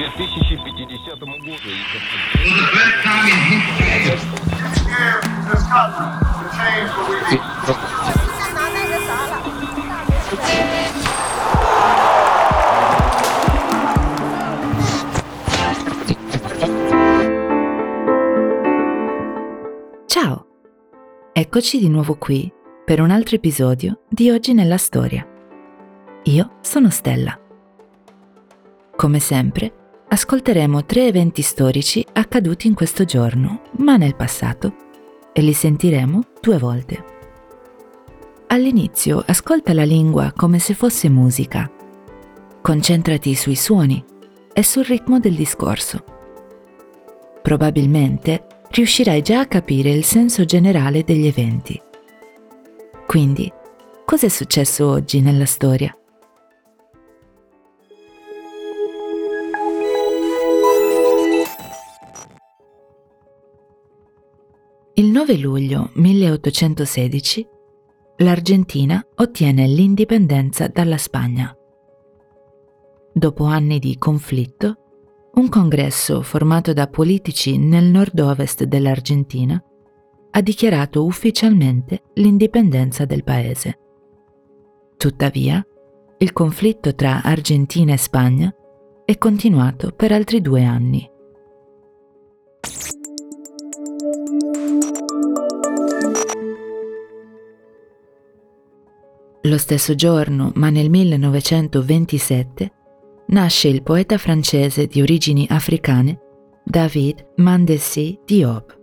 2050 году. Ciao! Eccoci di nuovo qui per un altro episodio di Oggi nella Storia. Io sono Stella. Come sempre, ascolteremo tre eventi storici accaduti in questo giorno, ma nel passato, e li sentiremo due volte. All'inizio ascolta la lingua come se fosse musica. Concentrati sui suoni e sul ritmo del discorso. Probabilmente riuscirai già a capire il senso generale degli eventi. Quindi, cosa è successo oggi nella storia? Il 9 luglio 1816 l'Argentina ottiene l'indipendenza dalla Spagna. Dopo anni di conflitto, un congresso formato da politici nel nord-ovest dell'Argentina ha dichiarato ufficialmente l'indipendenza del paese. Tuttavia, il conflitto tra Argentina e Spagna è continuato per altri due anni. Lo stesso giorno, ma nel 1927, nasce il poeta francese di origini africane David Mandelsy Diop.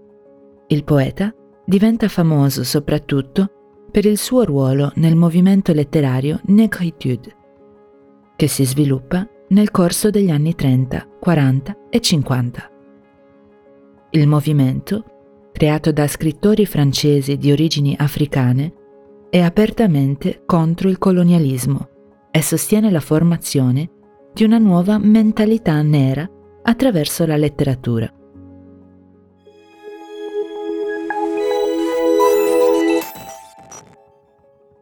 Il poeta diventa famoso soprattutto per il suo ruolo nel movimento letterario Negritude, che si sviluppa nel corso degli anni 30, 40 e 50. Il movimento, creato da scrittori francesi di origini africane, è apertamente contro il colonialismo e sostiene la formazione di una nuova mentalità nera attraverso la letteratura.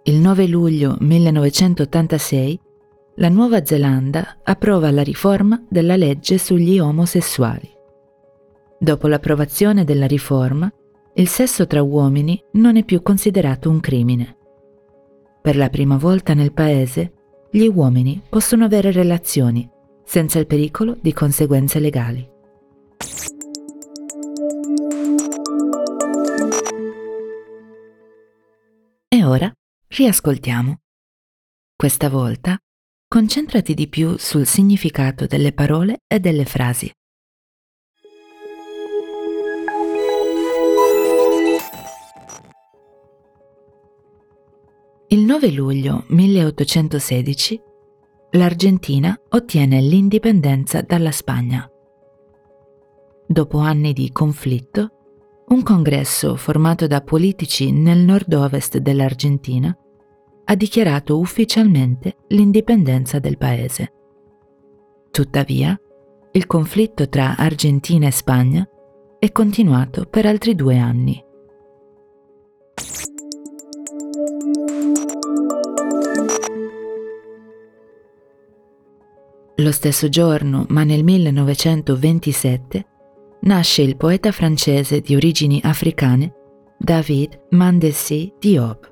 Il 9 luglio 1986 la Nuova Zelanda approva la riforma della legge sugli omosessuali. Dopo l'approvazione della riforma, il sesso tra uomini non è più considerato un crimine. Per la prima volta nel paese, gli uomini possono avere relazioni senza il pericolo di conseguenze legali. E ora riascoltiamo. Questa volta concentrati di più sul significato delle parole e delle frasi. Il 9 luglio 1816 l'Argentina ottiene l'indipendenza dalla Spagna. Dopo anni di conflitto, un congresso formato da politici nel nord-ovest dell'Argentina ha dichiarato ufficialmente l'indipendenza del paese. Tuttavia, il conflitto tra Argentina e Spagna è continuato per altri due anni. Lo stesso giorno, ma nel 1927, nasce il poeta francese di origini africane David Mandelsy Diop.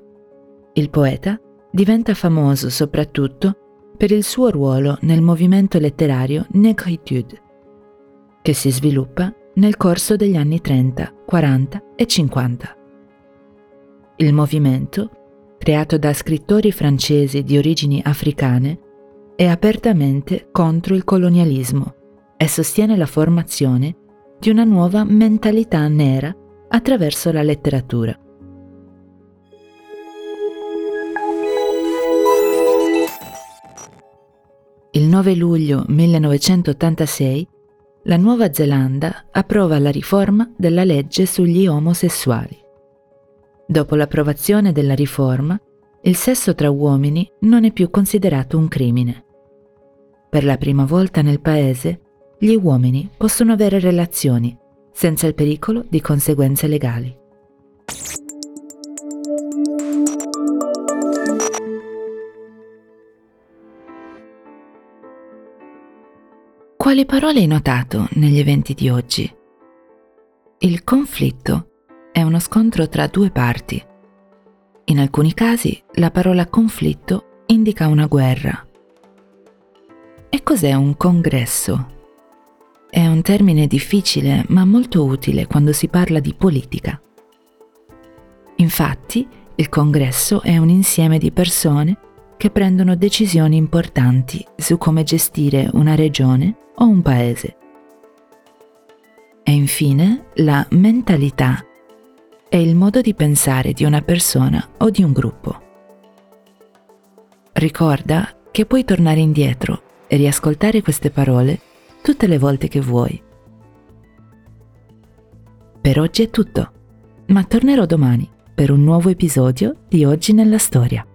Il poeta diventa famoso soprattutto per il suo ruolo nel movimento letterario Negritude, che si sviluppa nel corso degli anni 30, 40 e 50. Il movimento, creato da scrittori francesi di origini africane, è apertamente contro il colonialismo e sostiene la formazione di una nuova mentalità nera attraverso la letteratura. Il 9 luglio 1986 la Nuova Zelanda approva la riforma della legge sugli omosessuali. Dopo l'approvazione della riforma, il sesso tra uomini non è più considerato un crimine. Per la prima volta nel paese, gli uomini possono avere relazioni senza il pericolo di conseguenze legali. Quali parole hai notato negli eventi di oggi? Il conflitto è uno scontro tra due parti. In alcuni casi la parola conflitto indica una guerra. E cos'è un congresso? È un termine difficile ma molto utile quando si parla di politica. Infatti, il congresso è un insieme di persone che prendono decisioni importanti su come gestire una regione o un paese. E infine la mentalità è il modo di pensare di una persona o di un gruppo. Ricorda che puoi tornare indietro e riascoltare queste parole tutte le volte che vuoi. Per oggi è tutto, ma tornerò domani per un nuovo episodio di Oggi nella Storia.